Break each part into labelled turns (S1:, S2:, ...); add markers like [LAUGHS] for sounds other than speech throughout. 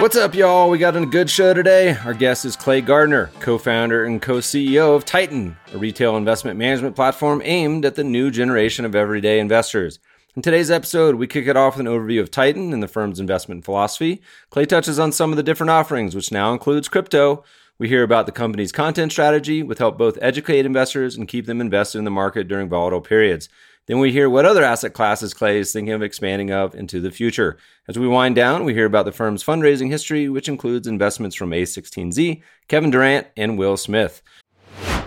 S1: What's up, y'all? We got a good show today. Our guest is Clay Gardner, co founder and co CEO of Titan, a retail investment management platform aimed at the new generation of everyday investors. In today's episode, we kick it off with an overview of Titan and the firm's investment philosophy. Clay touches on some of the different offerings, which now includes crypto. We hear about the company's content strategy, with help both educate investors and keep them invested in the market during volatile periods. Then we hear what other asset classes Clay is thinking of expanding of into the future. As we wind down, we hear about the firm's fundraising history, which includes investments from A16Z, Kevin Durant, and Will Smith.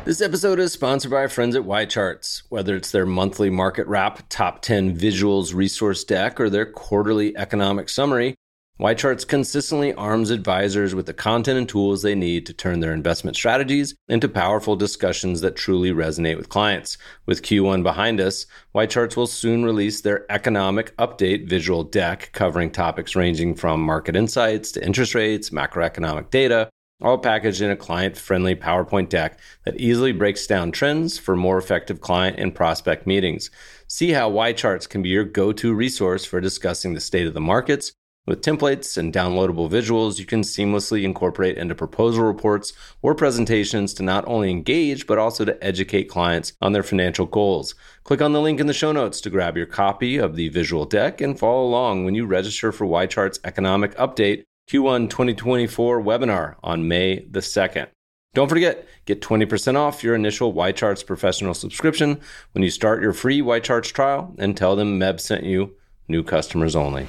S1: This episode is sponsored by our friends at YCharts. Whether it's their monthly market wrap, top 10 visuals resource deck, or their quarterly economic summary, YCharts consistently arms advisors with the content and tools they need to turn their investment strategies into powerful discussions that truly resonate with clients. With Q1 behind us, YCharts will soon release their economic update visual deck covering topics ranging from market insights to interest rates, macroeconomic data, all packaged in a client friendly PowerPoint deck that easily breaks down trends for more effective client and prospect meetings. See how YCharts can be your go to resource for discussing the state of the markets with templates and downloadable visuals, you can seamlessly incorporate into proposal reports or presentations to not only engage, but also to educate clients on their financial goals. Click on the link in the show notes to grab your copy of the visual deck and follow along when you register for YChart's Economic Update Q1 2024 webinar on May the 2nd. Don't forget, get 20% off your initial YCharts professional subscription when you start your free YCharts trial and tell them Meb sent you, new customers only.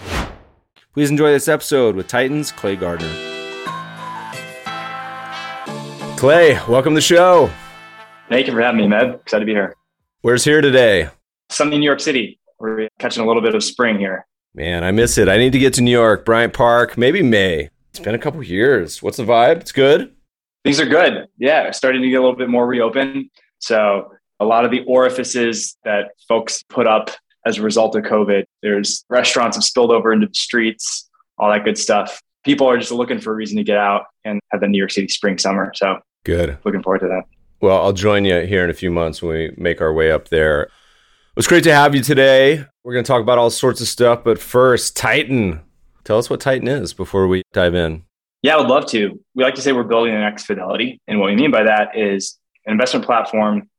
S1: Please enjoy this episode with Titans Clay Gardner. Clay, welcome to the show.
S2: Thank you for having me, Meb. Excited to be here.
S1: Where's here today?
S2: Sunny New York City. We're catching a little bit of spring here.
S1: Man, I miss it. I need to get to New York, Bryant Park, maybe May. It's been a couple years. What's the vibe? It's good.
S2: Things are good. Yeah, starting to get a little bit more reopened. So a lot of the orifices that folks put up as a result of COVID. There's restaurants have spilled over into the streets, all that good stuff. People are just looking for a reason to get out and have the New York City spring summer. So
S1: good.
S2: Looking forward to that.
S1: Well, I'll join you here in a few months when we make our way up there. It was great to have you today. We're going to talk about all sorts of stuff, but first, Titan. Tell us what Titan is before we dive in.
S2: Yeah, I would love to. We like to say we're building the next Fidelity. And what we mean by that is an investment platform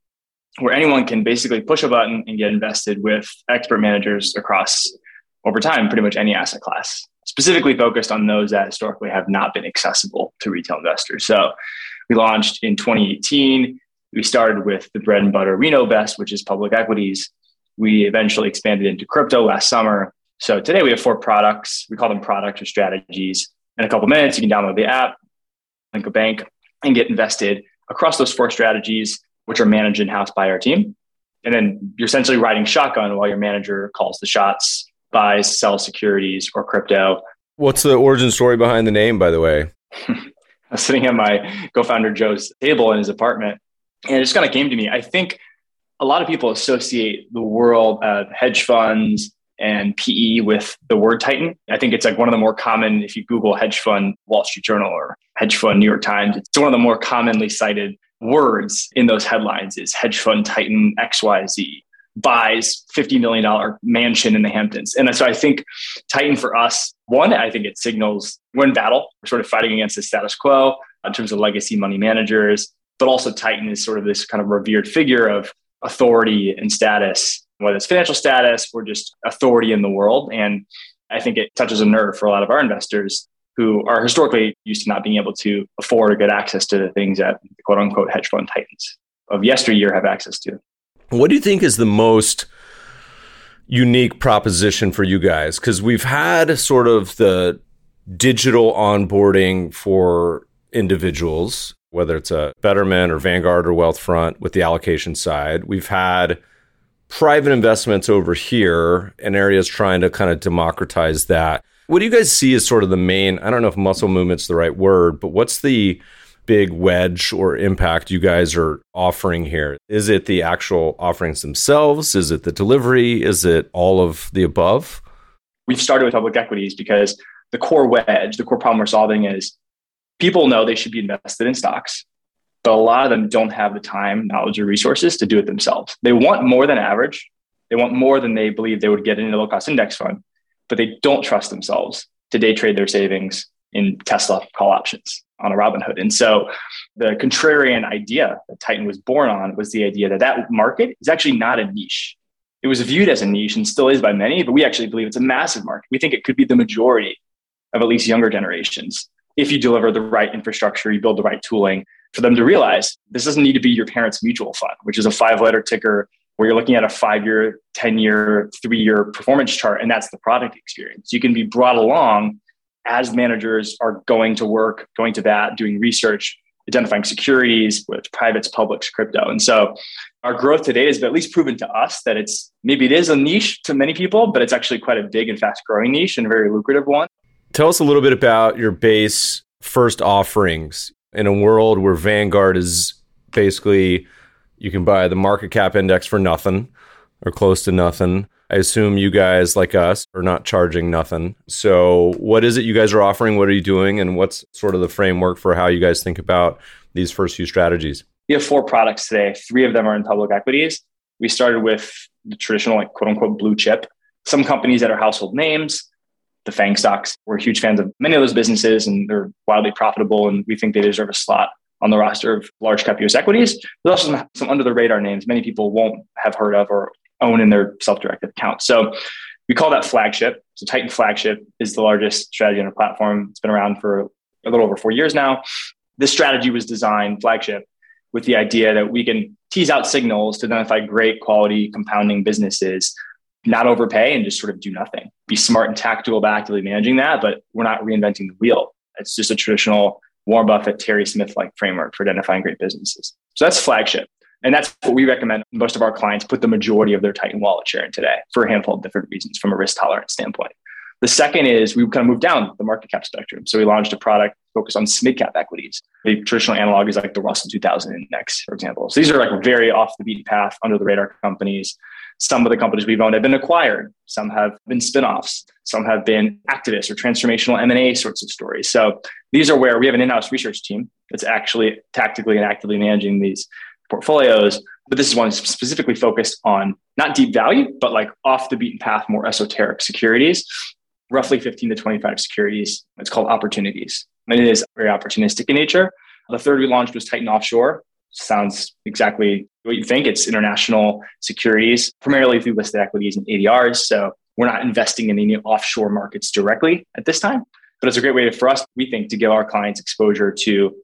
S2: where anyone can basically push a button and get invested with expert managers across over time, pretty much any asset class, specifically focused on those that historically have not been accessible to retail investors. So we launched in 2018. We started with the bread and butter we know best, which is public equities. We eventually expanded into crypto last summer. So today we have four products. We call them products or strategies. In a couple minutes, you can download the app, link a bank, and get invested across those four strategies which are managed in house by our team. And then you're essentially riding shotgun while your manager calls the shots, buys, sells securities or crypto.
S1: What's the origin story behind the name, by the way? [LAUGHS]
S2: I was sitting at my co founder Joe's table in his apartment, and it just kind of came to me. I think a lot of people associate the world of hedge funds and PE with the word Titan. I think it's like one of the more common, if you Google hedge fund Wall Street Journal or hedge fund New York Times, it's one of the more commonly cited words in those headlines is hedge fund titan XYZ buys $50 million mansion in the Hamptons. And so I think Titan for us, one, I think it signals we're in battle. We're sort of fighting against the status quo in terms of legacy money managers, but also Titan is sort of this kind of revered figure of authority and status, whether it's financial status or just authority in the world. And I think it touches a nerve for a lot of our investors who are historically used to not being able to afford or get access to the things that the quote unquote hedge fund titans of yesteryear have access to.
S1: What do you think is the most unique proposition for you guys? Because we've had sort of the digital onboarding for individuals, whether it's a Betterment or Vanguard or Wealthfront with the allocation side. We've had private investments over here and areas trying to kind of democratize that. What do you guys see as sort of the main, I don't know if muscle movement's the right word, but what's the big wedge or impact you guys are offering here? Is it the actual offerings themselves? Is it the delivery? Is it all of the above?
S2: We've started with public equities because the core wedge, the core problem we're solving is people know they should be invested in stocks, but a lot of them don't have the time, knowledge, or resources to do it themselves. They want more than average. They want more than they believe they would get in a low cost index fund, but they don't trust themselves to day trade their savings in Tesla call options on a Robinhood. And so the contrarian idea that Titan was born on was the idea that that market is actually not a niche. It was viewed as a niche and still is by many, but we actually believe it's a massive market. We think it could be the majority of at least younger generations if you deliver the right infrastructure, you build the right tooling for them to realize this doesn't need to be your parents' mutual fund, which is a five letter ticker where you're looking at a five year, 10 year, three year performance chart, and that's the product experience. You can be brought along as managers are going to work, going to bat, doing research, identifying securities, with privates, publics, crypto. And so our growth today has at least proven to us that it's maybe it is a niche to many people, but it's actually quite a big and fast growing niche and a very lucrative one.
S1: Tell us a little bit about your base first offerings in a world where Vanguard is basically you can buy the market cap index for nothing or close to nothing. I assume you guys, like us, are not charging nothing. So, what is it you guys are offering? What are you doing? And what's sort of the framework for how you guys think about these first few strategies?
S2: We have four products today. Three of them are in public equities. We started with the traditional, like quote unquote, blue chip. Some companies that are household names, the FANG stocks. We're huge fans of many of those businesses and they're wildly profitable. And we think they deserve a slot on the roster of large cap US equities. There's also some, some under the radar names many people won't have heard of or own in their self-directed account. So we call that flagship. So Titan Flagship is the largest strategy on our platform. It's been around for a little over four years now. This strategy was designed flagship with the idea that we can tease out signals to identify great quality compounding businesses, not overpay and just sort of do nothing. Be smart and tactical about actively managing that, but we're not reinventing the wheel. It's just a traditional Warren Buffett, Terry Smith like framework for identifying great businesses. So that's flagship. And that's what we recommend most of our clients put the majority of their Titan wallet share in today for a handful of different reasons from a risk tolerance standpoint. The second is we kind of moved down the market cap spectrum. So we launched a product focused on mid cap equities. The traditional analog is like the Russell 2000 index, for example. So these are like very off the beaten path, under the radar companies. Some of the companies we've owned have been acquired. Some have been spinoffs. Some have been activists or transformational M&A sorts of stories. So these are where we have an in-house research team that's actually tactically and actively managing these portfolios. But this is one specifically focused on not deep value, but like off the beaten path, more esoteric securities, roughly 15 to 25 securities. It's called opportunities. And it is very opportunistic in nature. The third we launched was Titan Offshore. Sounds exactly what you think. It's international securities, primarily through listed equities and ADRs. So we're not investing in any offshore markets directly at this time, but it's a great way for us, we think, to give our clients exposure to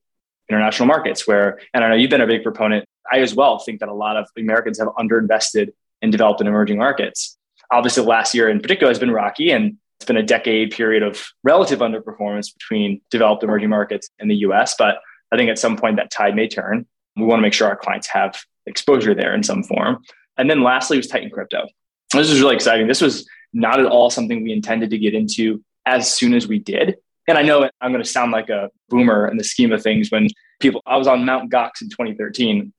S2: international markets where, and I know you've been a big proponent. I as well think that a lot of Americans have underinvested in developed and emerging markets. Obviously, last year in particular has been rocky and it's been a decade period of relative underperformance between developed emerging markets and the US. But I think at some point that tide may turn. We want to make sure our clients have exposure there in some form. And then lastly was Titan Crypto. This was really exciting. This was not at all something we intended to get into as soon as we did. And I know I'm going to sound like a boomer in the scheme of things when people, I was on Mount Gox in 2013.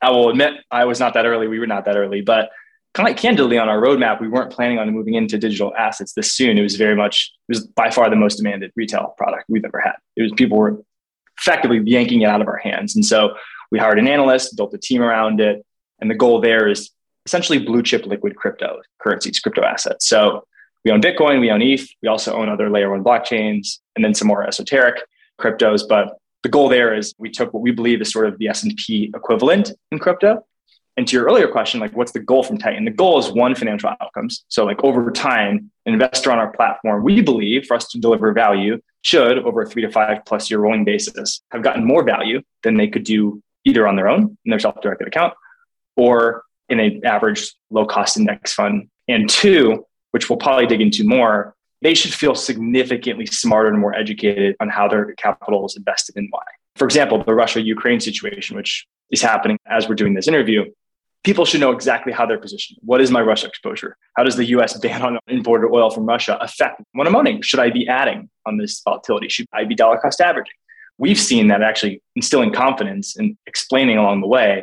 S2: I will admit I was not that early. We were not that early, but kind of candidly on our roadmap, we weren't planning on moving into digital assets this soon. It was very much, it was by far the most demanded retail product we've ever had. It was people were effectively yanking it out of our hands. And so we hired an analyst, built a team around it. And the goal there is essentially blue chip liquid crypto currencies, crypto assets. So we own Bitcoin, we own ETH, we also own other layer one blockchains, and then some more esoteric cryptos. But the goal there is we took what we believe is sort of the S&P equivalent in crypto. And to your earlier question, like what's the goal from Titan? The goal is one financial outcomes. So like over time, an investor on our platform, we believe for us to deliver value should over a three to five plus year rolling basis have gotten more value than they could do either on their own in their self-directed account or in an average low cost index fund. And two, which we'll probably dig into more, they should feel significantly smarter and more educated on how their capital is invested and why. For example, the Russia Ukraine situation, which is happening as we're doing this interview, people should know exactly how they're positioned. What is my Russia exposure? How does the US ban on imported oil from Russia affect what I'm owning? Should I be adding on this volatility? Should I be dollar cost averaging? We've seen that actually instilling confidence and explaining along the way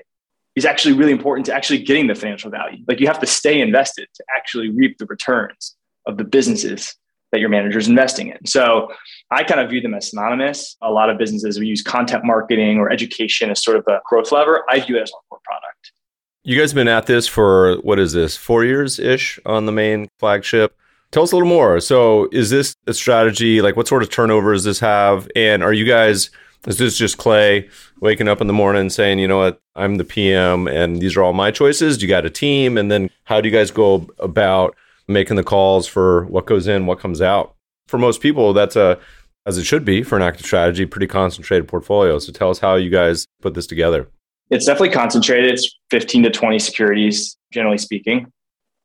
S2: is actually really important to actually getting the financial value. Like you have to stay invested to actually reap the returns of the businesses that your manager is investing in. So I kind of view them as synonymous. A lot of businesses we use content marketing or education as sort of a growth lever. I view it as a core product.
S1: You guys have been at this for what is this, four years ish on the main flagship? Tell us a little more. So, is this a strategy? Like, what sort of turnover does this have? And are you guys, is this just Clay waking up in the morning saying, you know what, I'm the PM and these are all my choices? Do you got a team? And then how do you guys go about making the calls for what goes in, what comes out? For most people, that's a, as it should be for an active strategy, pretty concentrated portfolio. So, tell us how you guys put this together.
S2: It's definitely concentrated. It's 15 to 20 securities, generally speaking.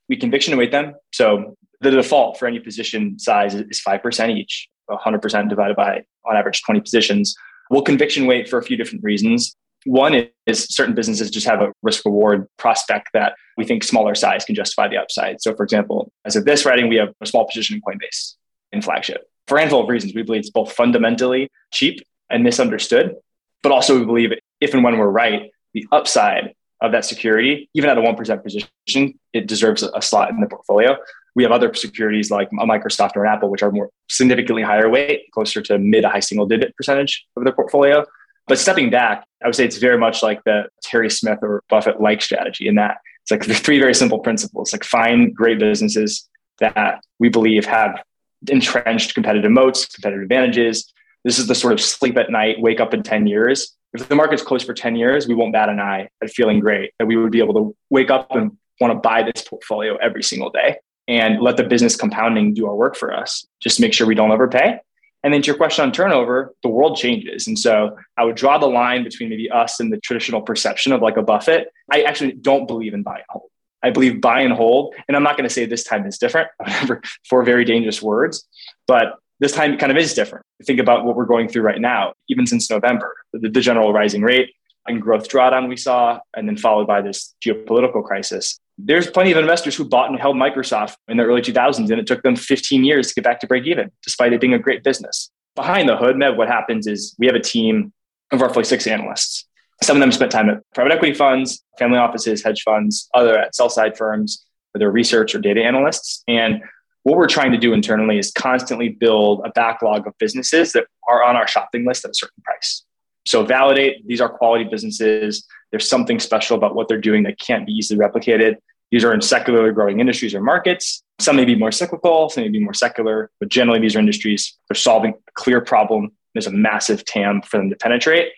S2: We conviction weight them. So the default for any position size is 5% each, 100% divided by, on average, 20 positions. We'll conviction weight for a few different reasons. One is certain businesses just have a risk reward prospect that we think smaller size can justify the upside. So, for example, as of this writing, we have a small position in Coinbase in flagship. For a handful of reasons, we believe it's both fundamentally cheap and misunderstood, but also we believe if and when we're right, the upside of that security, even at a 1% position, it deserves a slot in the portfolio. We have other securities like Microsoft or an Apple, which are more significantly higher weight, closer to mid to high single digit percentage of their portfolio. But stepping back, I would say it's very much like the Terry Smith or Buffett like strategy in that it's like the three very simple principles like find great businesses that we believe have entrenched competitive moats, competitive advantages. This is the sort of sleep at night, wake up in 10 years. If the market's closed for 10 years, we won't bat an eye at feeling great, that we would be able to wake up and want to buy this portfolio every single day and let the business compounding do our work for us. Just make sure we don't overpay. And then to your question on turnover, the world changes. And so I would draw the line between maybe us and the traditional perception of like a Buffett. I actually don't believe in buy and hold. I believe buy and hold. And I'm not going to say this time is different, [LAUGHS] for very dangerous words, but this time kind of is different. Think about what we're going through right now, even since November, the, the general rising rate and growth drawdown we saw, and then followed by this geopolitical crisis there's plenty of investors who bought and held Microsoft in the early 2000s, and it took them 15 years to get back to break even, despite it being a great business. Behind the hood, Meb, what happens is we have a team of roughly six analysts. Some of them spent time at private equity funds, family offices, hedge funds, other at sell side firms, whether research or data analysts. And what we're trying to do internally is constantly build a backlog of businesses that are on our shopping list at a certain price. So validate these are quality businesses there's something special about what they're doing that can't be easily replicated. These are in secularly growing industries or markets. Some may be more cyclical, some may be more secular, but generally these are industries. They're solving a clear problem. There's a massive TAM for them to penetrate.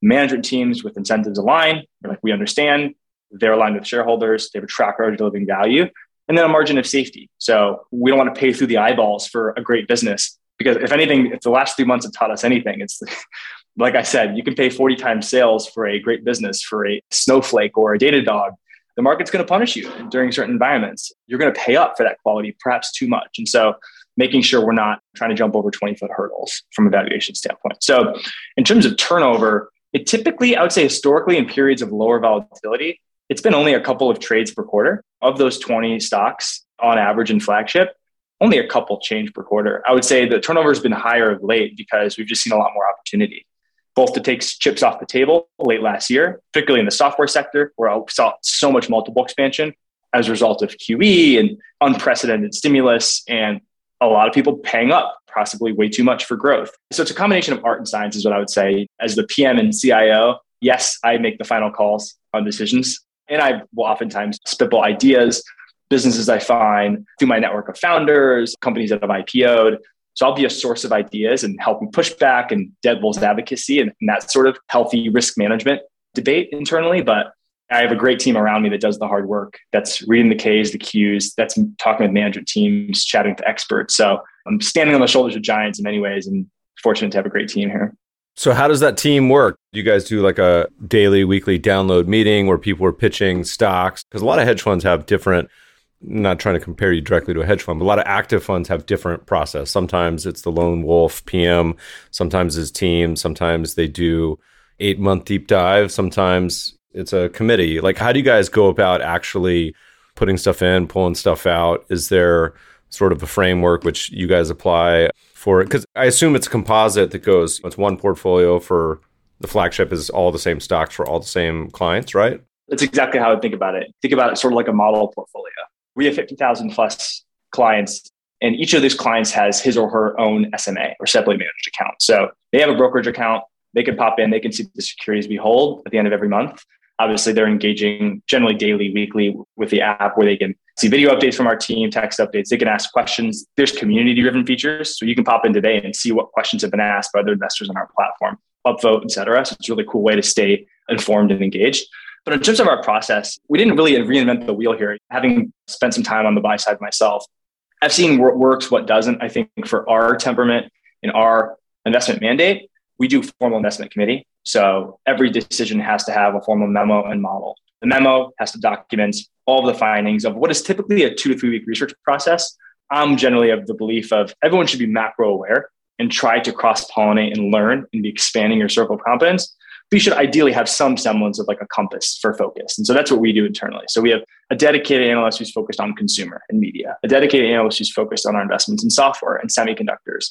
S2: Management teams with incentives align. like, we understand they're aligned with shareholders. They have a track record of delivering value, and then a margin of safety. So we don't want to pay through the eyeballs for a great business because if anything, if the last three months have taught us anything, it's [LAUGHS] like I said, you can pay 40 times sales for a great business, for a snowflake or a Datadog. The market's going to punish you during certain environments. You're going to pay up for that quality, perhaps too much. And so making sure we're not trying to jump over 20 foot hurdles from a valuation standpoint. So in terms of turnover, it typically, I would say historically in periods of lower volatility, it's been only a couple of trades per quarter. Of those 20 stocks on average in flagship, only a couple change per quarter. I would say the turnover has been higher of late because we've just seen a lot more opportunity both to take chips off the table late last year, particularly in the software sector, where I saw so much multiple expansion as a result of QE and unprecedented stimulus and a lot of people paying up possibly way too much for growth. So it's a combination of art and science is what I would say. As the PM and CIO, yes, I make the final calls on decisions. And I will oftentimes spitball ideas, businesses I find through my network of founders, companies that have IPO'd, so I'll be a source of ideas and helping push back and dead devil's advocacy and, and that sort of healthy risk management debate internally. But I have a great team around me that does the hard work, that's reading the Ks, the Qs, that's talking with management teams, chatting with experts. So I'm standing on the shoulders of giants in many ways and fortunate to have a great team here.
S1: So how does that team work? Do you guys do like a daily, weekly download meeting where people are pitching stocks? Because a lot of hedge funds have different not trying to compare you directly to a hedge fund, but a lot of active funds have different process. Sometimes it's the lone wolf PM, sometimes it's team, sometimes they do eight month deep dive, sometimes it's a committee. Like, how do you guys go about actually putting stuff in, pulling stuff out? Is there sort of a framework which you guys apply for it? Because I assume it's a composite that goes, it's one portfolio for the flagship is all the same stocks for all the same clients, right?
S2: That's exactly how I think about it. Think about it sort of like a model portfolio. We have 50,000 plus clients, and each of these clients has his or her own SMA or separately managed account. So they have a brokerage account. They can pop in, they can see the securities we hold at the end of every month. Obviously, they're engaging generally daily, weekly with the app where they can see video updates from our team, text updates. They can ask questions. There's community driven features. So you can pop in today and see what questions have been asked by other investors on our platform, upvote, et cetera. So it's a really cool way to stay informed and engaged. But in terms of our process, we didn't really reinvent the wheel here. Having spent some time on the buy side myself, I've seen what works, what doesn't. I think for our temperament and our investment mandate, we do formal investment committee. So every decision has to have a formal memo and model. The memo has to document all of the findings of what is typically a two to three week research process. I'm generally of the belief of everyone should be macro aware and try to cross pollinate and learn and be expanding your circle of competence. But you should ideally have some semblance of like a compass for focus. And so that's what we do internally. So we have a dedicated analyst who's focused on consumer and media, a dedicated analyst who's focused on our investments in software and semiconductors,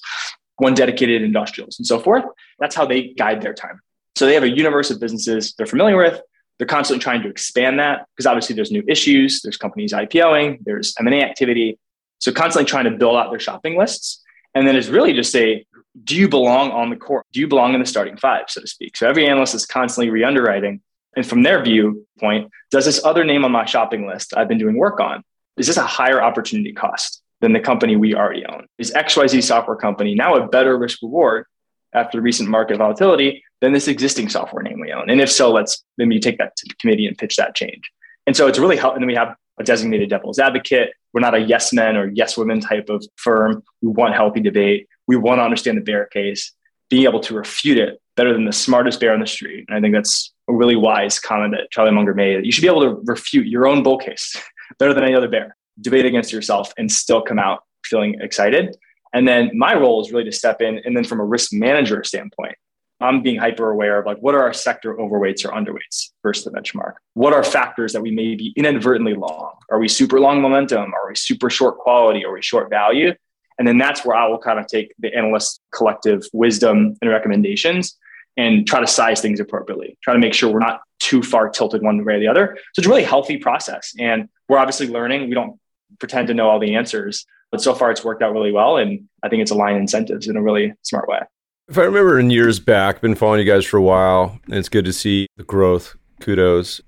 S2: one dedicated industrials and so forth. That's how they guide their time. So they have a universe of businesses they're familiar with. They're constantly trying to expand that because obviously there's new issues, there's companies IPOing, there's M&A activity. So constantly trying to build out their shopping lists. And then it's really just say, do you belong on the core? Do you belong in the starting five, so to speak? So every analyst is constantly re-underwriting. And from their viewpoint, does this other name on my shopping list I've been doing work on, is this a higher opportunity cost than the company we already own? Is XYZ software company now a better risk reward after recent market volatility than this existing software name we own? And if so, let's maybe take that to the committee and pitch that change. And so it's really helpful. And we have a designated devil's advocate. We're not a yes men or yes women type of firm. We want healthy debate. We want to understand the bear case, being able to refute it better than the smartest bear on the street. And I think that's a really wise comment that Charlie Munger made. You should be able to refute your own bull case [LAUGHS] better than any other bear, debate against yourself, and still come out feeling excited. And then my role is really to step in. And then from a risk manager standpoint, I'm being hyper aware of like what are our sector overweights or underweights versus the benchmark? What are factors that we may be inadvertently long? Are we super long momentum? Are we super short quality? Are we short value? And then that's where I will kind of take the analyst collective wisdom and recommendations and try to size things appropriately, try to make sure we're not too far tilted one way or the other. So it's a really healthy process. And we're obviously learning. We don't pretend to know all the answers, but so far it's worked out really well. And I think it's aligned incentives in a really smart way.
S1: If I remember in years back, been following you guys for a while, and it's good to see the growth. Kudos.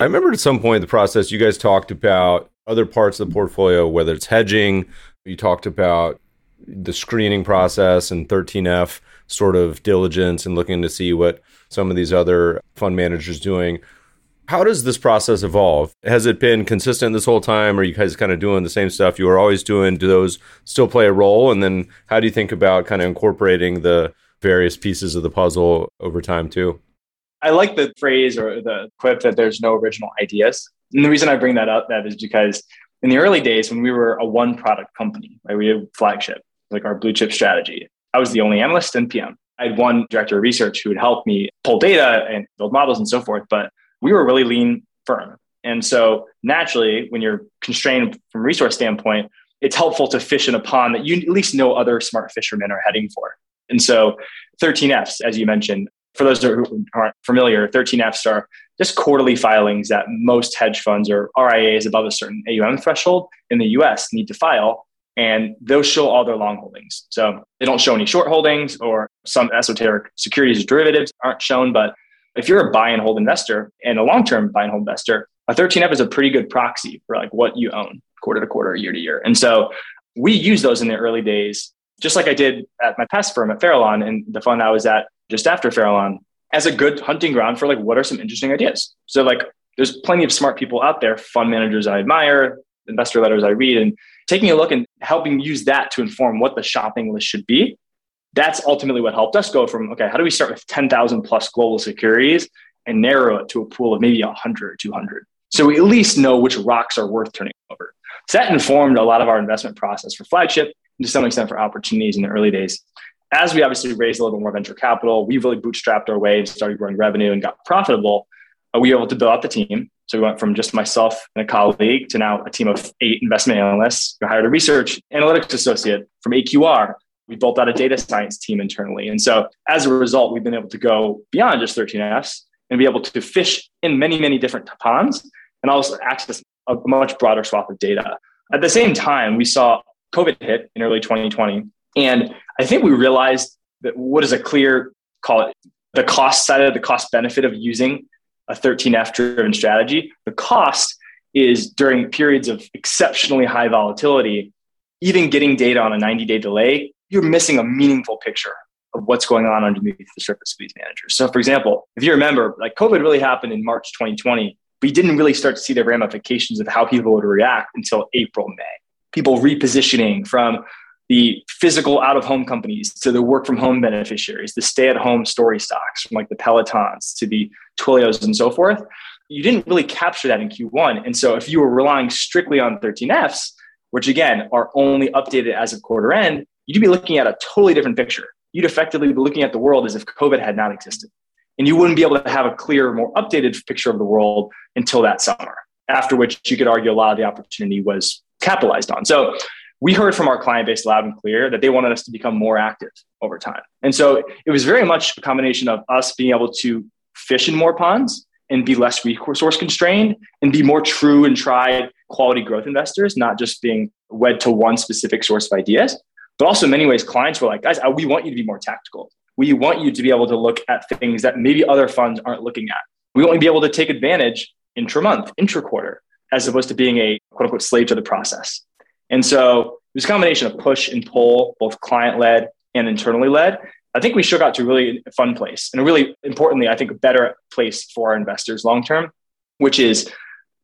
S1: I remember at some point in the process, you guys talked about other parts of the portfolio, whether it's hedging, you talked about the screening process and 13F sort of diligence and looking to see what some of these other fund managers doing. How does this process evolve? Has it been consistent this whole time? Or are you guys kind of doing the same stuff you were always doing? Do those still play a role? And then how do you think about kind of incorporating the various pieces of the puzzle over time too?
S2: I like the phrase or the quip that there's no original ideas. And the reason I bring that up that is because in the early days when we were a one product company, right, we had flagship, like our blue chip strategy. I was the only analyst and PM. I had one director of research who would help me pull data and build models and so forth. But we were a really lean firm. And so naturally, when you're constrained from resource standpoint, it's helpful to fish in a pond that you at least know other smart fishermen are heading for. And so 13Fs, as you mentioned, for those who aren't familiar, 13Fs are just quarterly filings that most hedge funds or RIAs above a certain AUM threshold in the US need to file. And those show all their long holdings. So they don't show any short holdings or some esoteric securities or derivatives aren't shown, but if you're a buy and hold investor and a long-term buy and hold investor, a 13F is a pretty good proxy for like what you own quarter to quarter, year to year. And so we use those in the early days, just like I did at my past firm at Farallon and the fund I was at just after Farallon as a good hunting ground for like what are some interesting ideas. So like there's plenty of smart people out there, fund managers I admire, investor letters I read, and taking a look and helping use that to inform what the shopping list should be that's ultimately what helped us go from okay how do we start with 10,000 plus global securities and narrow it to a pool of maybe 100 or 200 so we at least know which rocks are worth turning over. So that informed a lot of our investment process for flagship and to some extent for opportunities in the early days as we obviously raised a little bit more venture capital we really bootstrapped our way and started growing revenue and got profitable uh, we were able to build out the team. So we went from just myself and a colleague to now a team of eight investment analysts. We hired a research analytics associate from AQR. We built out a data science team internally. And so as a result, we've been able to go beyond just 13Fs and be able to fish in many, many different ponds and also access a much broader swath of data. At the same time, we saw COVID hit in early 2020. And I think we realized that what is a clear call it the cost side of the cost benefit of using a 13F driven strategy. The cost is during periods of exceptionally high volatility, even getting data on a 90 day delay, you're missing a meaningful picture of what's going on underneath the surface of these managers. So, for example, if you remember, like COVID really happened in March 2020, we didn't really start to see the ramifications of how people would react until April, May. People repositioning from the physical out of home companies to the work from home beneficiaries, the stay at home story stocks from like the Pelotons to the Twilios and so forth. You didn't really capture that in Q1. And so if you were relying strictly on 13Fs, which again are only updated as of quarter end, you'd be looking at a totally different picture. You'd effectively be looking at the world as if COVID had not existed. And you wouldn't be able to have a clear, more updated picture of the world until that summer, after which you could argue a lot of the opportunity was capitalized on. So we heard from our client base loud and clear that they wanted us to become more active over time. And so it was very much a combination of us being able to fish in more ponds and be less resource constrained and be more true and tried quality growth investors, not just being wed to one specific source of ideas. But also, in many ways, clients were like, guys, we want you to be more tactical. We want you to be able to look at things that maybe other funds aren't looking at. We want you to be able to take advantage intra month, intra quarter, as opposed to being a quote unquote slave to the process. And so it was a combination of push and pull, both client led and internally led. I think we shook out to really a really fun place and really importantly, I think a better place for our investors long term, which is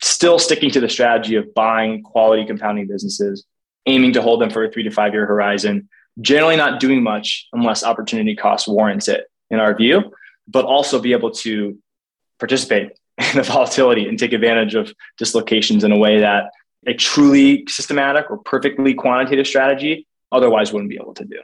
S2: still sticking to the strategy of buying quality compounding businesses, aiming to hold them for a three to five year horizon, generally not doing much unless opportunity cost warrants it, in our view, but also be able to participate [LAUGHS] in the volatility and take advantage of dislocations in a way that a truly systematic or perfectly quantitative strategy otherwise wouldn't be able to do.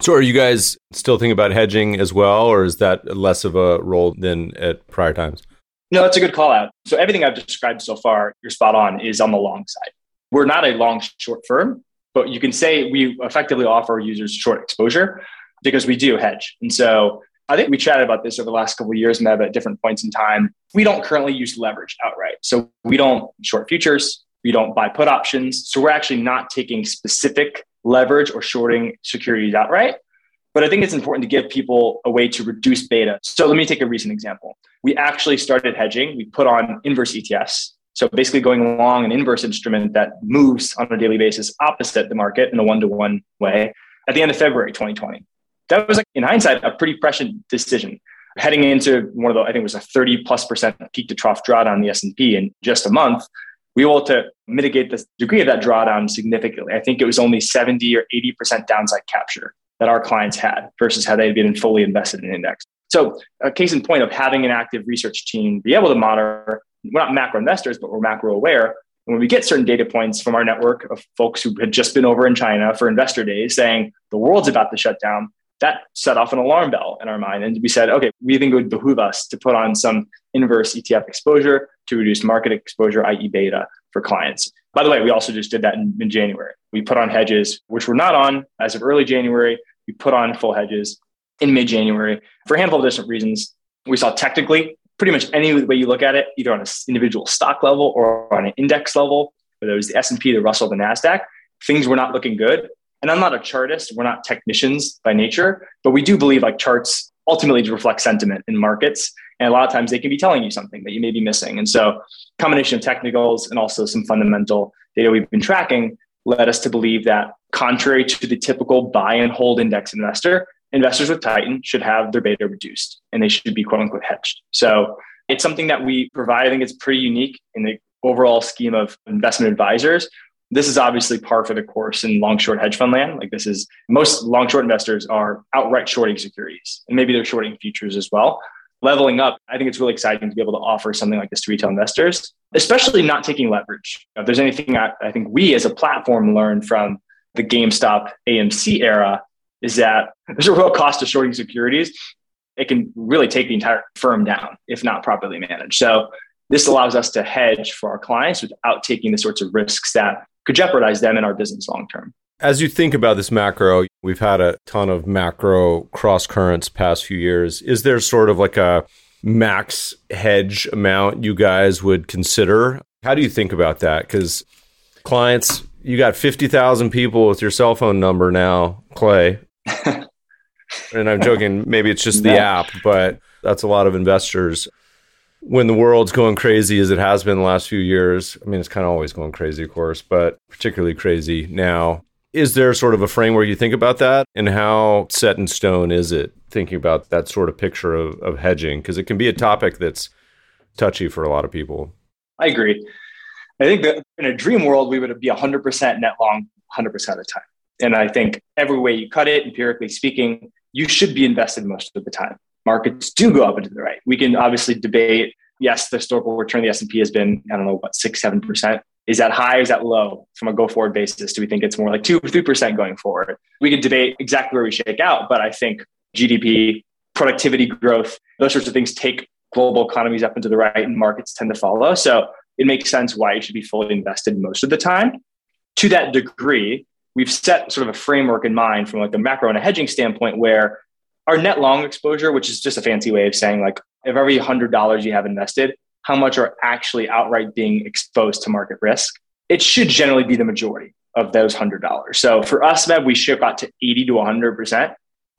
S1: So, are you guys still thinking about hedging as well, or is that less of a role than at prior times?
S2: No, that's a good call out. So, everything I've described so far, you're spot on, is on the long side. We're not a long short firm, but you can say we effectively offer users short exposure because we do hedge. And so, I think we chatted about this over the last couple of years, Meb, at different points in time. We don't currently use leverage outright. So we don't short futures. We don't buy put options. So we're actually not taking specific leverage or shorting securities outright. But I think it's important to give people a way to reduce beta. So let me take a recent example. We actually started hedging. We put on inverse ETFs. So basically going along an inverse instrument that moves on a daily basis opposite the market in a one-to-one way at the end of February 2020. That was like in hindsight, a pretty prescient decision. Heading into one of the, I think it was a 30 plus percent peak to trough drawdown in the S&P in just a month we were able to mitigate the degree of that drawdown significantly. I think it was only 70 or 80% downside capture that our clients had versus how they had been fully invested in index. So a case in point of having an active research team be able to monitor, we're not macro investors, but we're macro aware. And when we get certain data points from our network of folks who had just been over in China for investor days saying the world's about to shut down, that set off an alarm bell in our mind. And we said, okay, we think it would behoove us to put on some inverse ETF exposure to reduce market exposure, i.e., beta for clients. By the way, we also just did that in, in January. We put on hedges, which we're not on as of early January. We put on full hedges in mid January for a handful of different reasons. We saw technically, pretty much any way you look at it, either on an individual stock level or on an index level, whether it was the S&P, the Russell, the NASDAQ, things were not looking good and I'm not a chartist, we're not technicians by nature, but we do believe like charts ultimately reflect sentiment in markets. And a lot of times they can be telling you something that you may be missing. And so combination of technicals and also some fundamental data we've been tracking led us to believe that contrary to the typical buy and hold index investor, investors with Titan should have their beta reduced and they should be quote unquote hedged. So it's something that we provide. I think it's pretty unique in the overall scheme of investment advisors this is obviously par for the course in long short hedge fund land. Like this is most long short investors are outright shorting securities and maybe they're shorting futures as well. Leveling up, I think it's really exciting to be able to offer something like this to retail investors, especially not taking leverage. If there's anything I, I think we as a platform learned from the GameStop AMC era, is that there's a real cost to shorting securities. it can really take the entire firm down if not properly managed. So this allows us to hedge for our clients without taking the sorts of risks that could jeopardize them and our business long term.
S1: As you think about this macro, we've had a ton of macro cross currents past few years. Is there sort of like a max hedge amount you guys would consider? How do you think about that? Because clients, you got 50,000 people with your cell phone number now, Clay. [LAUGHS] and I'm joking, maybe it's just the app, but that's a lot of investors. When the world's going crazy as it has been the last few years, I mean, it's kind of always going crazy, of course, but particularly crazy now. Is there sort of a framework you think about that? And how set in stone is it thinking about that sort of picture of, of hedging? Because it can be a topic that's touchy for a lot of people.
S2: I agree. I think that in a dream world, we would be 100% net long 100% of the time. And I think every way you cut it, empirically speaking, you should be invested most of the time. Markets do go up and to the right. We can obviously debate. Yes, the historical return of the S&P has been, I don't know, what, six, 7%. Is that high? Is that low from a go forward basis? Do we think it's more like two or 3% going forward? We can debate exactly where we shake out, but I think GDP, productivity growth, those sorts of things take global economies up into the right and markets tend to follow. So it makes sense why you should be fully invested most of the time. To that degree, we've set sort of a framework in mind from like a macro and a hedging standpoint where our net long exposure, which is just a fancy way of saying like if every hundred dollars you have invested, how much are actually outright being exposed to market risk? It should generally be the majority of those hundred dollars. So for us, Meb, we shook out to 80 to 100 percent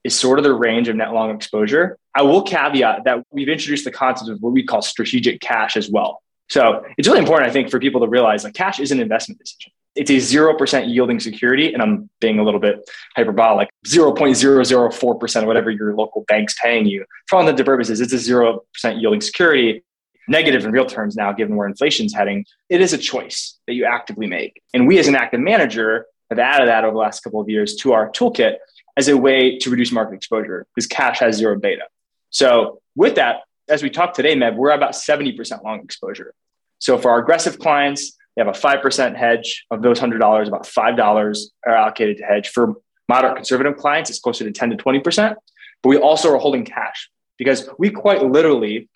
S2: is sort of the range of net long exposure. I will caveat that we've introduced the concept of what we call strategic cash as well. So it's really important, I think, for people to realize like cash is an investment decision. It's a 0% yielding security. And I'm being a little bit hyperbolic 0.004% of whatever your local bank's paying you. For all intents purposes, it's a 0% yielding security, negative in real terms now, given where inflation's heading. It is a choice that you actively make. And we, as an active manager, have added that over the last couple of years to our toolkit as a way to reduce market exposure because cash has zero beta. So, with that, as we talk today, Meb, we're about 70% long exposure. So, for our aggressive clients, they have a 5% hedge of those $100, about $5 are allocated to hedge. For moderate conservative clients, it's closer to 10 to 20%. But we also are holding cash because we quite literally,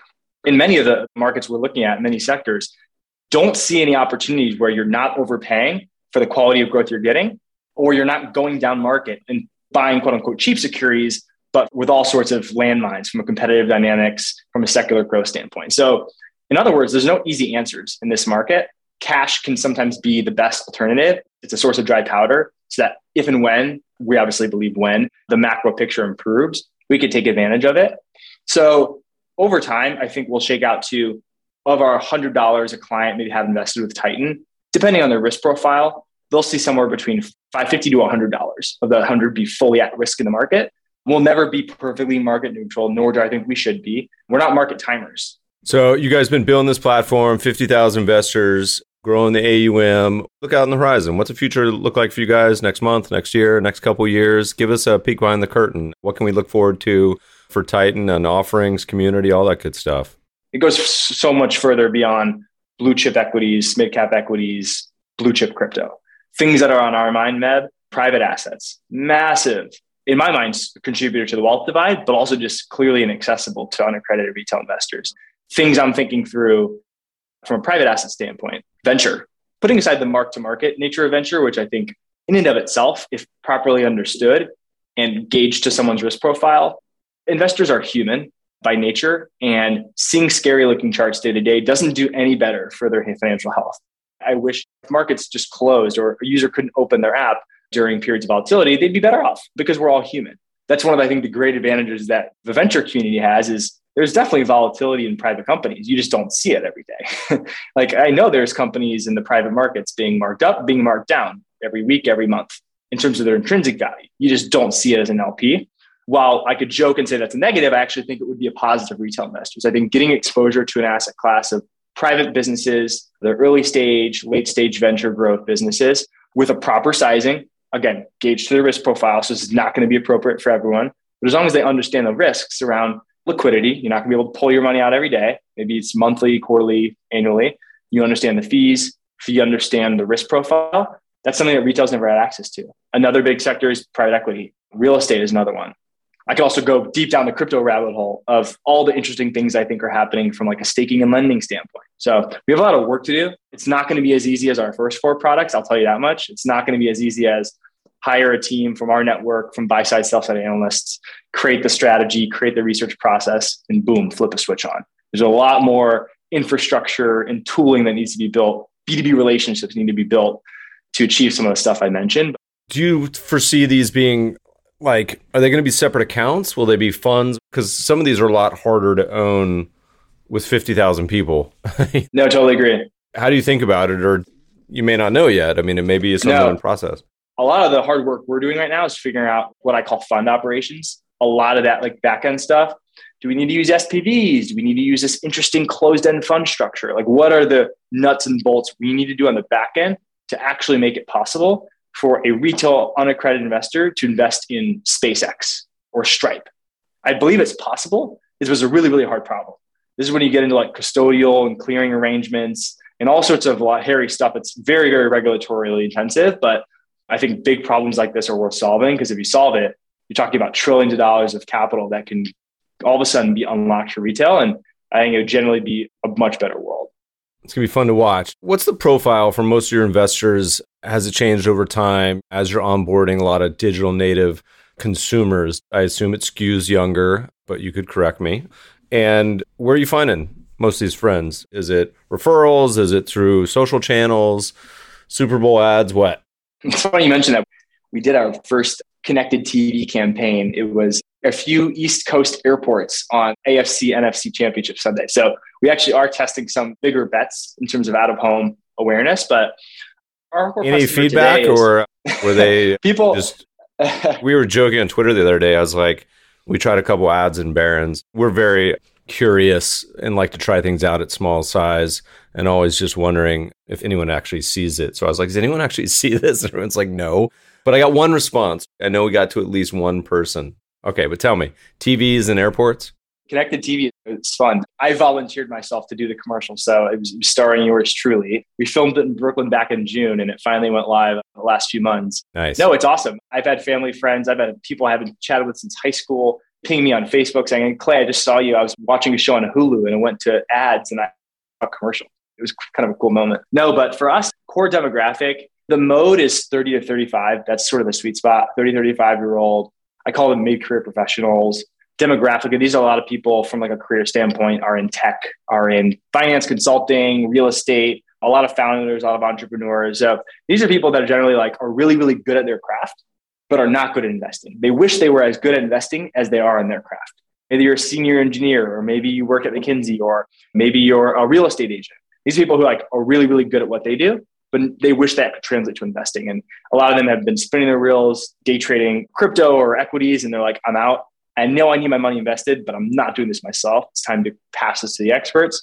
S2: in many of the markets we're looking at, many sectors, don't see any opportunities where you're not overpaying for the quality of growth you're getting, or you're not going down market and buying quote unquote cheap securities, but with all sorts of landmines from a competitive dynamics, from a secular growth standpoint. So, in other words, there's no easy answers in this market cash can sometimes be the best alternative. It's a source of dry powder so that if and when, we obviously believe when the macro picture improves, we could take advantage of it. So over time, I think we'll shake out to of our $100 a client maybe have invested with Titan, depending on their risk profile, they'll see somewhere between 550 to $100 of the 100 be fully at risk in the market. We'll never be perfectly market neutral, nor do I think we should be. We're not market timers.
S1: So you guys have been building this platform, 50,000 investors growing the AUM. Look out on the horizon. What's the future look like for you guys next month, next year, next couple years? Give us a peek behind the curtain. What can we look forward to for Titan and offerings, community, all that good stuff?
S2: It goes so much further beyond blue chip equities, mid cap equities, blue chip crypto. Things that are on our mind, Meb, private assets, massive, in my mind, contributor to the wealth divide, but also just clearly inaccessible to unaccredited retail investors. Things I'm thinking through from a private asset standpoint, venture, putting aside the mark to market nature of venture, which I think in and of itself, if properly understood and gauged to someone's risk profile, investors are human by nature and seeing scary looking charts day to day doesn't do any better for their financial health. I wish markets just closed or a user couldn't open their app during periods of volatility, they'd be better off because we're all human. That's one of, I think, the great advantages that the venture community has is there's definitely volatility in private companies. You just don't see it every day. [LAUGHS] like I know there's companies in the private markets being marked up, being marked down every week, every month in terms of their intrinsic value. You just don't see it as an LP. While I could joke and say that's a negative, I actually think it would be a positive retail investors. I think getting exposure to an asset class of private businesses, the early stage, late stage venture growth businesses with a proper sizing, again, gauge to the risk profile. So this is not going to be appropriate for everyone. But as long as they understand the risks around liquidity. You're not going to be able to pull your money out every day. Maybe it's monthly, quarterly, annually. You understand the fees. If you understand the risk profile, that's something that retail's never had access to. Another big sector is private equity. Real estate is another one. I could also go deep down the crypto rabbit hole of all the interesting things I think are happening from like a staking and lending standpoint. So we have a lot of work to do. It's not going to be as easy as our first four products. I'll tell you that much. It's not going to be as easy as hire a team from our network, from buy side, sell side analysts, create the strategy, create the research process, and boom, flip a switch on. There's a lot more infrastructure and tooling that needs to be built. B2B relationships need to be built to achieve some of the stuff I mentioned.
S1: Do you foresee these being like are they going to be separate accounts will they be funds because some of these are a lot harder to own with 50,000 people [LAUGHS]
S2: no totally agree
S1: how do you think about it or you may not know yet i mean it may be something no. in process
S2: a lot of the hard work we're doing right now is figuring out what i call fund operations a lot of that like back end stuff do we need to use spvs do we need to use this interesting closed end fund structure like what are the nuts and bolts we need to do on the back end to actually make it possible for a retail unaccredited investor to invest in SpaceX or Stripe. I believe it's possible. This was a really, really hard problem. This is when you get into like custodial and clearing arrangements and all sorts of hairy stuff. It's very, very regulatorily intensive, but I think big problems like this are worth solving because if you solve it, you're talking about trillions of dollars of capital that can all of a sudden be unlocked for retail. And I think it would generally be a much better world.
S1: It's going to be fun to watch. What's the profile for most of your investors? Has it changed over time as you're onboarding a lot of digital native consumers? I assume it skews younger, but you could correct me. And where are you finding most of these friends? Is it referrals? Is it through social channels, Super Bowl ads? What?
S2: It's funny you mentioned that. We did our first connected TV campaign. It was a few East Coast airports on AFC NFC Championship Sunday. So we actually are testing some bigger bets in terms of out of home awareness. But
S1: any feedback or were they [LAUGHS]
S2: people
S1: just? [LAUGHS] we were joking on Twitter the other day. I was like, we tried a couple ads in Barron's. We're very curious and like to try things out at small size and always just wondering if anyone actually sees it. So I was like, does anyone actually [LAUGHS] see this? And everyone's like, no. But I got one response. I know we got to at least one person. Okay, but tell me, TVs and airports?
S2: Connected TV, it's fun. I volunteered myself to do the commercial. So it was starring yours truly. We filmed it in Brooklyn back in June and it finally went live the last few months.
S1: Nice.
S2: No, it's awesome. I've had family friends, I've had people I haven't chatted with since high school ping me on Facebook saying, Clay, I just saw you. I was watching a show on Hulu and it went to ads and I a commercial. It was kind of a cool moment. No, but for us, core demographic, the mode is 30 to 35. That's sort of the sweet spot. 30, 35 year old. I call them mid career professionals. Demographically, these are a lot of people from like a career standpoint are in tech, are in finance consulting, real estate, a lot of founders, a lot of entrepreneurs. So these are people that are generally like are really, really good at their craft, but are not good at investing. They wish they were as good at investing as they are in their craft. Maybe you're a senior engineer, or maybe you work at McKinsey, or maybe you're a real estate agent. These people who like are really, really good at what they do, but they wish that could translate to investing. And a lot of them have been spinning their reels, day trading crypto or equities, and they're like, I'm out. I know I need my money invested, but I'm not doing this myself. It's time to pass this to the experts.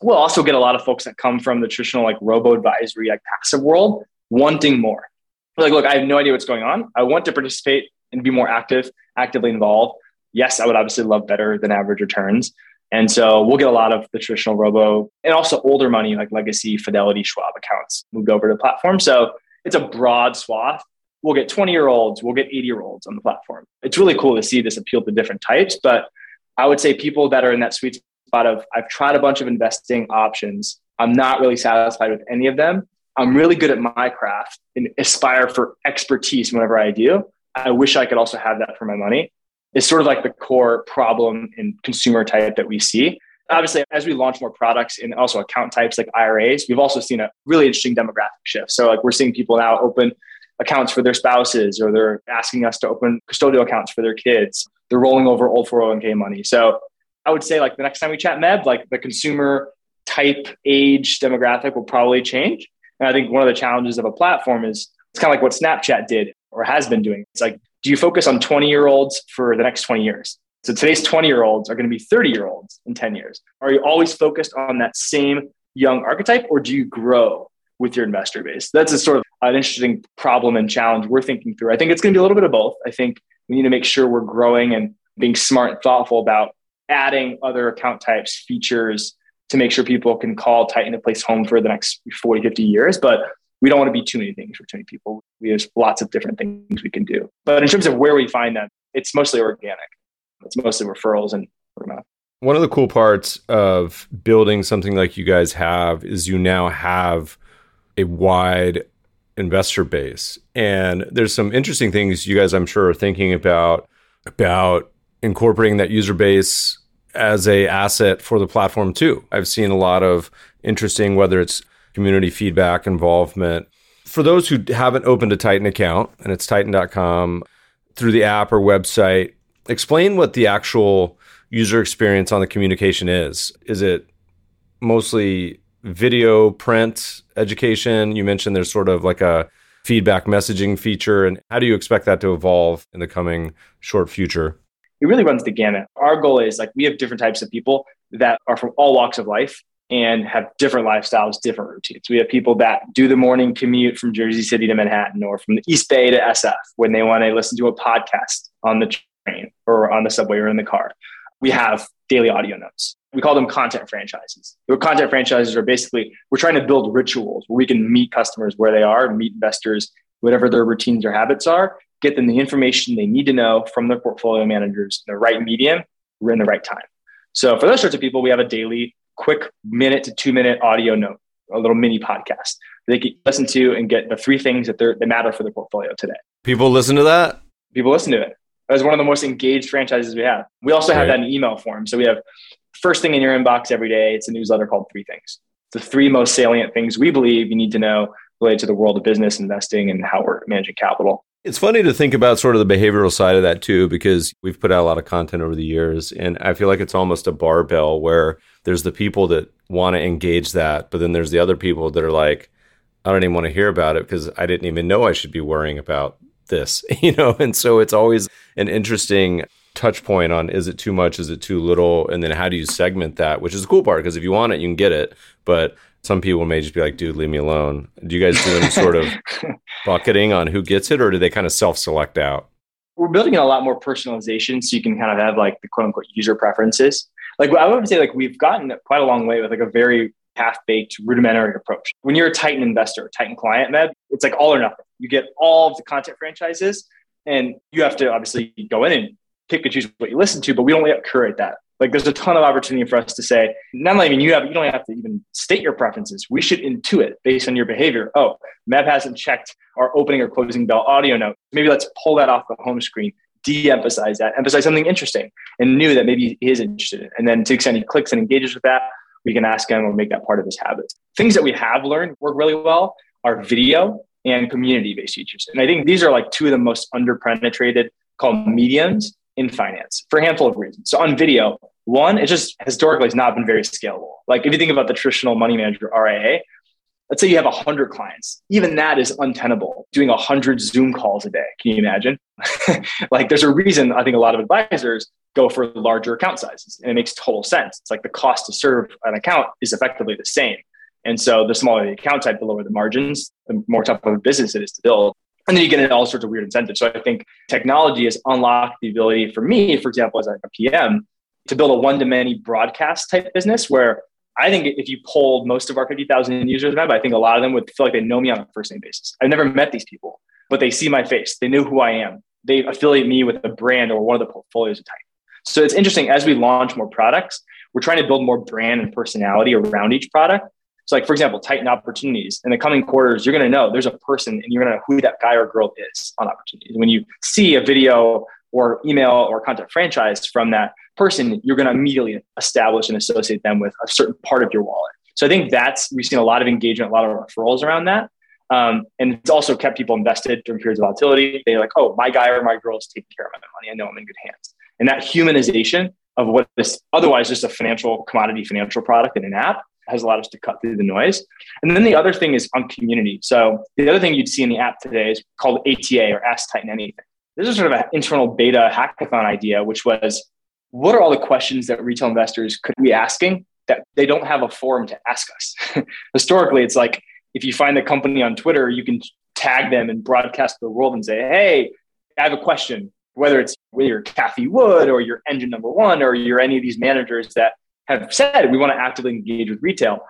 S2: We'll also get a lot of folks that come from the traditional like robo advisory, like passive world, wanting more. like, look, I have no idea what's going on. I want to participate and be more active, actively involved. Yes, I would obviously love better than average returns, and so we'll get a lot of the traditional robo and also older money like legacy Fidelity Schwab accounts moved over to the platform. So it's a broad swath. We'll get 20 year olds, we'll get 80 year olds on the platform. It's really cool to see this appeal to different types. But I would say people that are in that sweet spot of I've tried a bunch of investing options. I'm not really satisfied with any of them. I'm really good at my craft and aspire for expertise whenever I do. I wish I could also have that for my money is sort of like the core problem in consumer type that we see. Obviously, as we launch more products and also account types like IRAs, we've also seen a really interesting demographic shift. So, like, we're seeing people now open accounts for their spouses, or they're asking us to open custodial accounts for their kids. They're rolling over old 401k money. So, I would say, like, the next time we chat Meb, like, the consumer type, age, demographic will probably change. And I think one of the challenges of a platform is it's kind of like what Snapchat did or has been doing. It's like do you focus on 20 year olds for the next 20 years? So today's 20 year olds are going to be 30 year olds in 10 years. Are you always focused on that same young archetype or do you grow with your investor base? That's a sort of an interesting problem and challenge we're thinking through. I think it's going to be a little bit of both. I think we need to make sure we're growing and being smart and thoughtful about adding other account types, features to make sure people can call Titan a place home for the next 40, 50 years. But we don't want to be too many things for too many people. We have lots of different things we can do. But in terms of where we find them, it's mostly organic. It's mostly referrals and mouth.
S1: One of the cool parts of building something like you guys have is you now have a wide investor base. And there's some interesting things you guys, I'm sure, are thinking about about incorporating that user base as a asset for the platform too. I've seen a lot of interesting, whether it's community feedback, involvement. For those who haven't opened a Titan account, and it's titan.com through the app or website, explain what the actual user experience on the communication is. Is it mostly video, print, education? You mentioned there's sort of like a feedback messaging feature. And how do you expect that to evolve in the coming short future?
S2: It really runs the gamut. Our goal is like we have different types of people that are from all walks of life and have different lifestyles, different routines. We have people that do the morning commute from Jersey City to Manhattan or from the East Bay to SF when they want to listen to a podcast on the train or on the subway or in the car. We have daily audio notes. We call them content franchises. The content franchises are basically we're trying to build rituals where we can meet customers where they are, meet investors, whatever their routines or habits are, get them the information they need to know from their portfolio managers in the right medium, we're in the right time. So for those sorts of people, we have a daily quick minute to two minute audio note, a little mini podcast they can listen to and get the three things that, that matter for their portfolio today.
S1: People listen to that?
S2: People listen to it. That's one of the most engaged franchises we have. We also have that in email form. So we have first thing in your inbox every day. It's a newsletter called Three Things. The three most salient things we believe you need to know related to the world of business investing and how we're managing capital.
S1: It's funny to think about sort of the behavioral side of that too, because we've put out a lot of content over the years. And I feel like it's almost a barbell where there's the people that want to engage that, but then there's the other people that are like, I don't even want to hear about it because I didn't even know I should be worrying about this, [LAUGHS] you know? And so it's always an interesting touch point on is it too much, is it too little? And then how do you segment that, which is the cool part because if you want it, you can get it. But some people may just be like, dude, leave me alone. Do you guys do any sort of [LAUGHS] bucketing on who gets it or do they kind of self select out?
S2: We're building in a lot more personalization so you can kind of have like the quote unquote user preferences. Like I would say, like we've gotten quite a long way with like a very half baked rudimentary approach. When you're a Titan investor, Titan client, Meb, it's like all or nothing. You get all of the content franchises and you have to obviously go in and pick and choose what you listen to, but we don't curate that. Like there's a ton of opportunity for us to say, not mean you have you don't have to even state your preferences. We should intuit based on your behavior. Oh, Meb hasn't checked our opening or closing bell audio note. Maybe let's pull that off the home screen, de-emphasize that, emphasize something interesting and new that maybe he is interested in. And then to the extent he clicks and engages with that, we can ask him or make that part of his habits. Things that we have learned work really well are video and community based features. And I think these are like two of the most underpenetrated called mediums in finance for a handful of reasons. So on video, one, it just historically has not been very scalable. Like if you think about the traditional money manager RIA, let's say you have 100 clients. Even that is untenable doing 100 zoom calls a day. Can you imagine? [LAUGHS] Like there's a reason i think a lot of advisors go for larger account sizes and it makes total sense. It's like the cost to serve an account is effectively the same. And so the smaller the account type the lower the margins the more tough of a business it is to build. And then you get into all sorts of weird incentives. So I think technology has unlocked the ability for me, for example, as a PM, to build a one-to-many broadcast type business where I think if you polled most of our 50,000 users, I think a lot of them would feel like they know me on a first name basis. I've never met these people, but they see my face. They know who I am. They affiliate me with a brand or one of the portfolios of type. So it's interesting as we launch more products, we're trying to build more brand and personality around each product so, like for example, Titan opportunities in the coming quarters, you're going to know there's a person, and you're going to know who that guy or girl is on opportunities. When you see a video or email or content franchise from that person, you're going to immediately establish and associate them with a certain part of your wallet. So I think that's we've seen a lot of engagement, a lot of referrals around that. Um, and it's also kept people invested during periods of volatility. They're like, oh, my guy or my girl is taking care of my money. I know I'm in good hands. And that humanization of what is otherwise just a financial commodity financial product in an app has allowed us to cut through the noise. And then the other thing is on community. So the other thing you'd see in the app today is called ATA or Ask Titan Anything. This is sort of an internal beta hackathon idea, which was what are all the questions that retail investors could be asking that they don't have a forum to ask us? [LAUGHS] Historically, it's like if you find a company on Twitter, you can tag them and broadcast to the world and say, hey, I have a question. Whether it's whether you're Cathie Wood or you're engine number one or you're any of these managers that have said we want to actively engage with retail,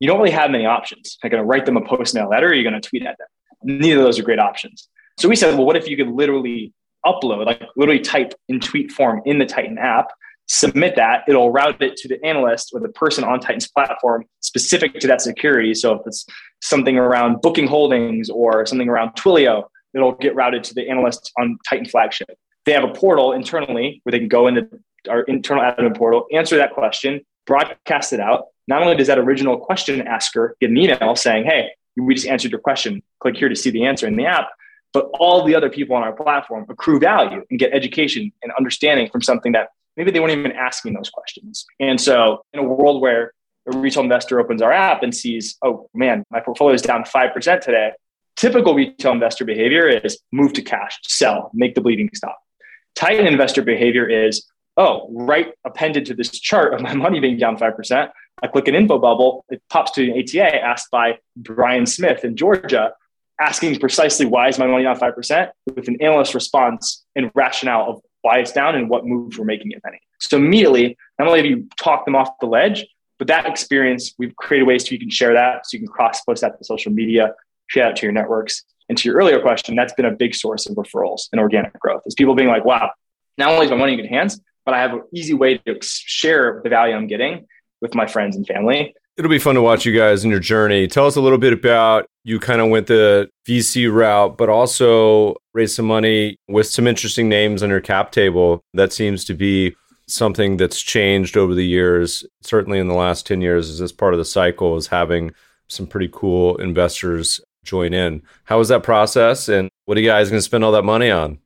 S2: you don't really have many options. You're going to write them a post mail letter, or you're going to tweet at them. Neither of those are great options. So we said, well, what if you could literally upload, like literally type in tweet form in the Titan app, submit that. It'll route it to the analyst or the person on Titan's platform specific to that security. So if it's something around booking holdings or something around Twilio, it'll get routed to the analyst on Titan flagship. They have a portal internally where they can go into our internal admin portal, answer that question, broadcast it out. Not only does that original question asker get an email saying, Hey, we just answered your question. Click here to see the answer in the app. But all the other people on our platform accrue value and get education and understanding from something that maybe they weren't even asking those questions. And so, in a world where a retail investor opens our app and sees, oh man, my portfolio is down 5% today, typical retail investor behavior is move to cash, sell, make the bleeding stop. Titan investor behavior is, oh, right appended to this chart of my [LAUGHS] money being down 5%. I click an info bubble, it pops to an ATA asked by Brian Smith in Georgia, asking precisely why is my money down 5% with an analyst response and rationale of why it's down and what moves we're making, if any. So immediately, not only have you talked them off the ledge, but that experience, we've created ways so you can share that, so you can cross post that to social media, share it to your networks. And to your earlier question, that's been a big source of referrals and organic growth. Is people being like, "Wow, not only is my money in good hands, but I have an easy way to share the value I'm getting with my friends and family."
S1: It'll be fun to watch you guys in your journey. Tell us a little bit about you kind of went the VC route, but also raised some money with some interesting names on your cap table. That seems to be something that's changed over the years, certainly in the last 10 years, as this part of the cycle is having some pretty cool investors join in. How was that process? And what are you guys going to spend all that money on?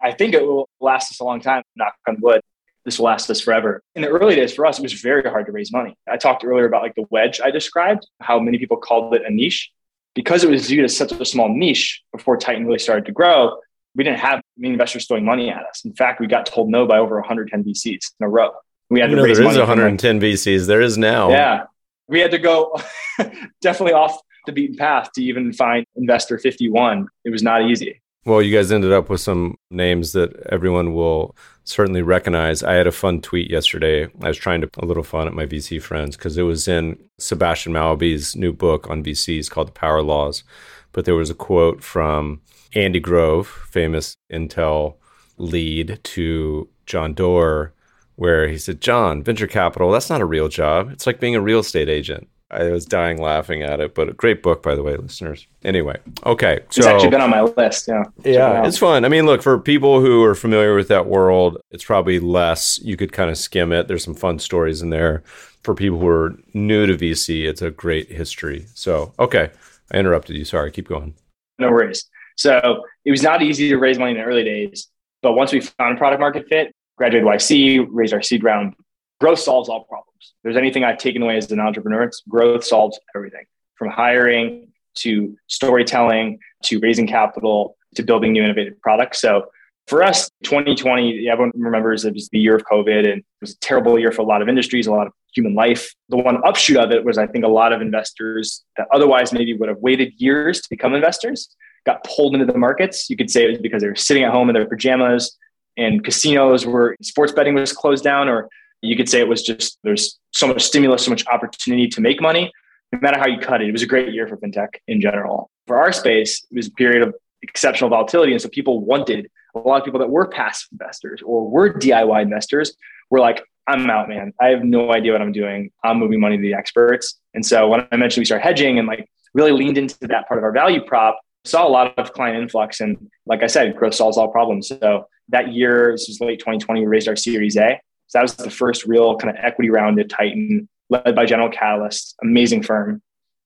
S2: I think it will last us a long time, knock on wood this will last us forever. In the early days for us, it was very hard to raise money. I talked earlier about like the wedge I described, how many people called it a niche. Because it was viewed as such a small niche before Titan really started to grow, we didn't have many investors throwing money at us. In fact, we got told no by over 110 VCs in a row. We
S1: had to know, raise there is 110 VCs. There is now.
S2: Yeah. We had to go [LAUGHS] definitely off the beaten path to even find investor 51. It was not easy.
S1: Well, you guys ended up with some names that everyone will certainly recognize. I had a fun tweet yesterday. I was trying to a little fun at my VC friends because it was in Sebastian Mallaby's new book on VCs called The Power Laws. But there was a quote from Andy Grove, famous Intel lead, to John Doerr, where he said, John, venture capital, that's not a real job. It's like being a real estate agent. I was dying laughing at it, but a great book, by the way, listeners. Anyway, okay.
S2: So, it's actually been on my list. Yeah.
S1: Yeah, it's fun. I mean, look, for people who are familiar with that world, it's probably less. You could kind of skim it. There's some fun stories in there. For people who are new to VC, it's a great history. So, okay. I interrupted you. Sorry. Keep going.
S2: No worries. So, it was not easy to raise money in the early days. But once we found a product market fit, graduated YC, raised our seed round, growth solves all problems there's anything I've taken away as an entrepreneur, it's growth solves everything from hiring to storytelling to raising capital to building new innovative products. So for us, 2020, everyone remembers it was the year of COVID and it was a terrible year for a lot of industries, a lot of human life. The one upshoot of it was I think a lot of investors that otherwise maybe would have waited years to become investors got pulled into the markets. You could say it was because they were sitting at home in their pajamas and casinos were sports betting was closed down or you could say it was just there's so much stimulus, so much opportunity to make money. No matter how you cut it, it was a great year for fintech in general. For our space, it was a period of exceptional volatility. And so people wanted a lot of people that were passive investors or were DIY investors were like, I'm out, man. I have no idea what I'm doing. I'm moving money to the experts. And so when I mentioned we start hedging and like really leaned into that part of our value prop, saw a lot of client influx. And like I said, growth solves all problems. So that year, this was late 2020, we raised our Series A. So that was the first real kind of equity round at Titan, led by General Catalyst, amazing firm.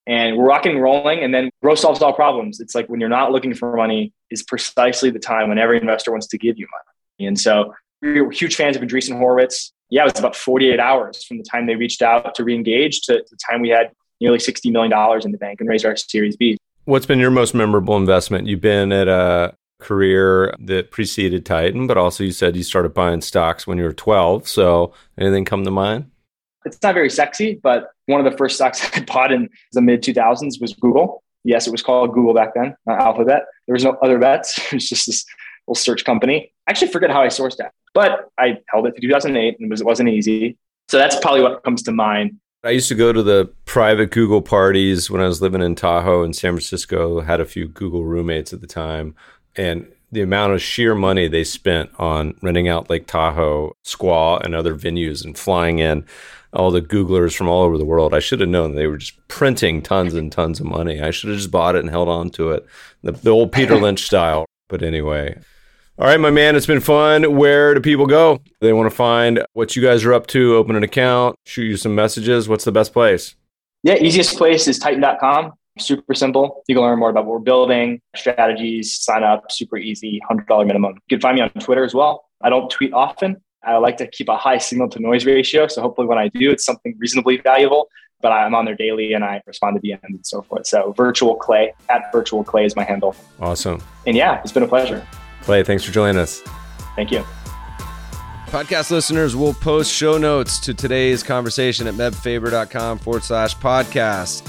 S2: And we're rocking and rolling, and then growth solves all problems. It's like when you're not looking for money is precisely the time when every investor wants to give you money. And so we were huge fans of Andreessen Horowitz. Yeah, it was about 48 hours from the time they reached out to reengage to the time we had nearly $60 million in the bank and raised our Series B.
S1: What's been your most memorable investment? You've been at a career that preceded Titan, but also you said you started buying stocks when you were 12. So anything come to mind?
S2: It's not very sexy, but one of the first stocks [LAUGHS] I bought in the mid 2000s was Google. Yes, it was called Google back then, not Alphabet. There was no other bets. [LAUGHS] It was just this little search company. I actually forget how I sourced that, but I held it to 2008 and it, was, it wasn't easy. So that's probably what comes to mind.
S1: I used to go to the private Google parties when I was living in Tahoe in San Francisco. Had a few Google roommates at the time and the amount of sheer money they spent on renting out Lake Tahoe, Squaw, and other venues and flying in all the Googlers from all over the world. I should have known they were just printing tons and tons of money. I should have just bought it and held on to it, the, the old Peter Lynch [LAUGHS] style. But anyway, all right, my man, it's been fun. Where do people go? They want to find what you guys are up to, open an account, shoot you some messages. What's the best place?
S2: Yeah, easiest place is titan.com. Super simple. You can learn more about what we're building, strategies, sign up, super easy, $100 minimum. You can find me on Twitter as well. I don't tweet often. I like to keep a high signal to noise ratio. So hopefully when I do, it's something reasonably valuable, but I'm on there daily and I respond to DMs and so forth. So virtual clay at virtual clay is my handle.
S1: Awesome.
S2: And yeah, it's been a pleasure.
S1: Clay, thanks for joining us.
S2: Thank you.
S1: Podcast listeners will post show notes to today's conversation at mebfaber.com forward slash podcast.